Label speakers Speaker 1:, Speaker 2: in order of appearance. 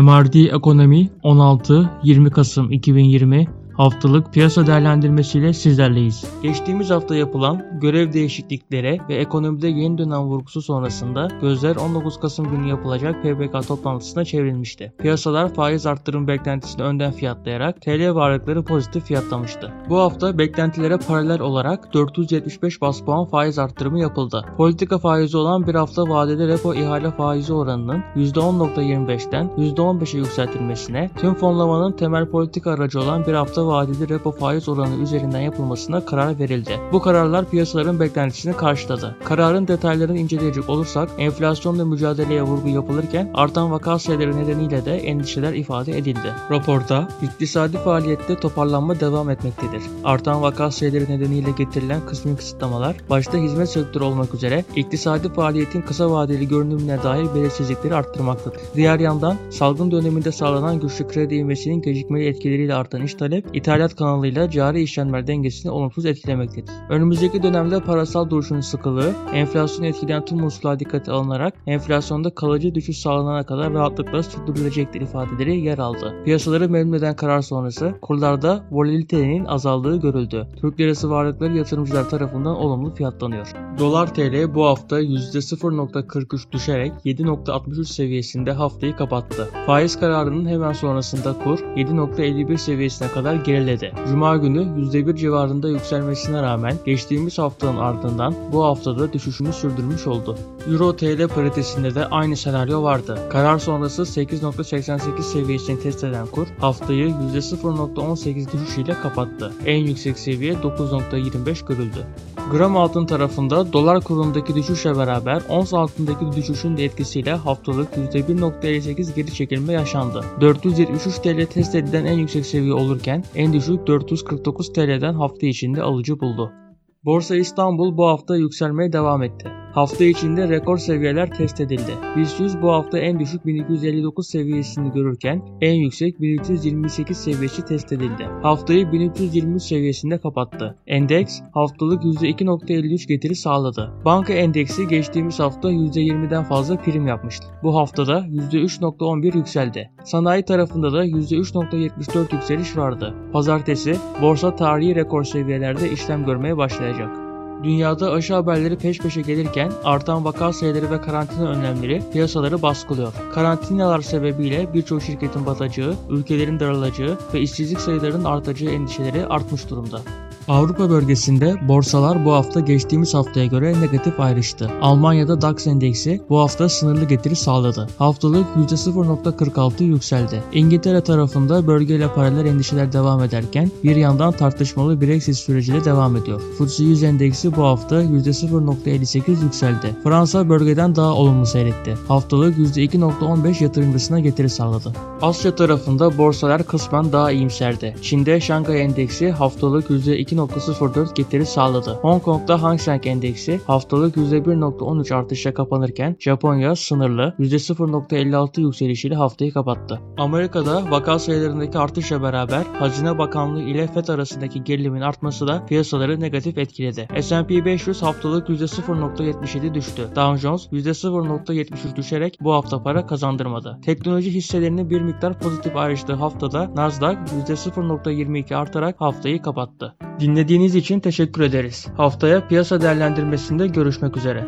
Speaker 1: MRD Ekonomi 16-20 Kasım 2020 haftalık piyasa değerlendirmesiyle sizlerleyiz. Geçtiğimiz hafta yapılan görev değişiklikleri ve ekonomide yeni dönem vurgusu sonrasında gözler 19 Kasım günü yapılacak PBK toplantısına çevrilmişti. Piyasalar faiz arttırım beklentisini önden fiyatlayarak TL varlıkları pozitif fiyatlamıştı. Bu hafta beklentilere paralel olarak 475 bas puan faiz arttırımı yapıldı. Politika faizi olan bir hafta vadeli repo ihale faizi oranının %10.25'ten %15'e yükseltilmesine, tüm fonlamanın temel politika aracı olan bir hafta vadeli repo faiz oranı üzerinden yapılmasına karar verildi. Bu kararlar piyasaların beklentisini karşıladı. Kararın detaylarını inceleyecek olursak enflasyonla mücadeleye vurgu yapılırken artan vaka sayıları nedeniyle de endişeler ifade edildi. Raporda iktisadi faaliyette toparlanma devam etmektedir. Artan vaka sayıları nedeniyle getirilen kısmi kısıtlamalar başta hizmet sektörü olmak üzere iktisadi faaliyetin kısa vadeli görünümüne dair belirsizlikleri arttırmaktadır. Diğer yandan salgın döneminde sağlanan güçlü kredi ivmesinin gecikmeli etkileriyle artan iş talep, ithalat kanalıyla cari işlemler dengesini olumsuz etkilemektedir. Önümüzdeki dönemde parasal duruşun sıkılığı, enflasyonu etkileyen tüm unsurlar dikkate alınarak enflasyonda kalıcı düşüş sağlanana kadar rahatlıkla sürdürülecektir ifadeleri yer aldı. Piyasaları memnun eden karar sonrası kurlarda volatilitenin azaldığı görüldü. Türk lirası varlıkları yatırımcılar tarafından olumlu fiyatlanıyor. Dolar TL bu hafta %0.43 düşerek 7.63 seviyesinde haftayı kapattı. Faiz kararının hemen sonrasında kur 7.51 seviyesine kadar geriledi. Cuma günü %1 civarında yükselmesine rağmen geçtiğimiz haftanın ardından bu haftada düşüşünü sürdürmüş oldu. Euro TL paritesinde de aynı senaryo vardı. Karar sonrası 8.88 seviyesini test eden kur haftayı %0.18 düşüş ile kapattı. En yüksek seviye 9.25 görüldü. Gram altın tarafında dolar kurundaki düşüşle beraber ons altındaki düşüşün de etkisiyle haftalık %1.58 geri çekilme yaşandı. 473 TL test edilen en yüksek seviye olurken en düşük 449 TL'den hafta içinde alıcı buldu. Borsa İstanbul bu hafta yükselmeye devam etti. Hafta içinde rekor seviyeler test edildi. BIST 100 bu hafta en düşük 1259 seviyesini görürken en yüksek 1328 seviyesi test edildi. Haftayı 1323 seviyesinde kapattı. Endeks haftalık %2.53 getiri sağladı. Banka endeksi geçtiğimiz hafta %20'den fazla prim yapmıştı. Bu haftada %3.11 yükseldi. Sanayi tarafında da %3.74 yükseliş vardı. Pazartesi borsa tarihi rekor seviyelerde işlem görmeye başlayacak. Dünyada aşı haberleri peş peşe gelirken artan vaka sayıları ve karantina önlemleri piyasaları baskılıyor. Karantinalar sebebiyle birçok şirketin batacağı, ülkelerin daralacağı ve işsizlik sayılarının artacağı endişeleri artmış durumda. Avrupa bölgesinde borsalar bu hafta geçtiğimiz haftaya göre negatif ayrıştı. Almanya'da DAX endeksi bu hafta sınırlı getiri sağladı. Haftalık %0.46 yükseldi. İngiltere tarafında bölgeyle paralel endişeler devam ederken bir yandan tartışmalı Brexit süreci de devam ediyor. FTSE 100 endeksi bu hafta %0.58 yükseldi. Fransa bölgeden daha olumlu seyretti. Haftalık %2.15 yatırımcısına getiri sağladı. Asya tarafında borsalar kısmen daha iyimserdi. Çin'de Şangay endeksi haftalık %2 %2.04 getiri sağladı. Hong Kong'da Hang Seng Endeksi haftalık %1.13 artışla kapanırken Japonya sınırlı %0.56 yükselişiyle haftayı kapattı. Amerika'da vaka sayılarındaki artışla beraber Hazine Bakanlığı ile FED arasındaki gerilimin artması da piyasaları negatif etkiledi. S&P 500 haftalık %0.77 düştü. Dow Jones %0.73 düşerek bu hafta para kazandırmadı. Teknoloji hisselerinin bir miktar pozitif ayrıştığı haftada Nasdaq %0.22 artarak haftayı kapattı. Dinlediğiniz için teşekkür ederiz. Haftaya piyasa değerlendirmesinde görüşmek üzere.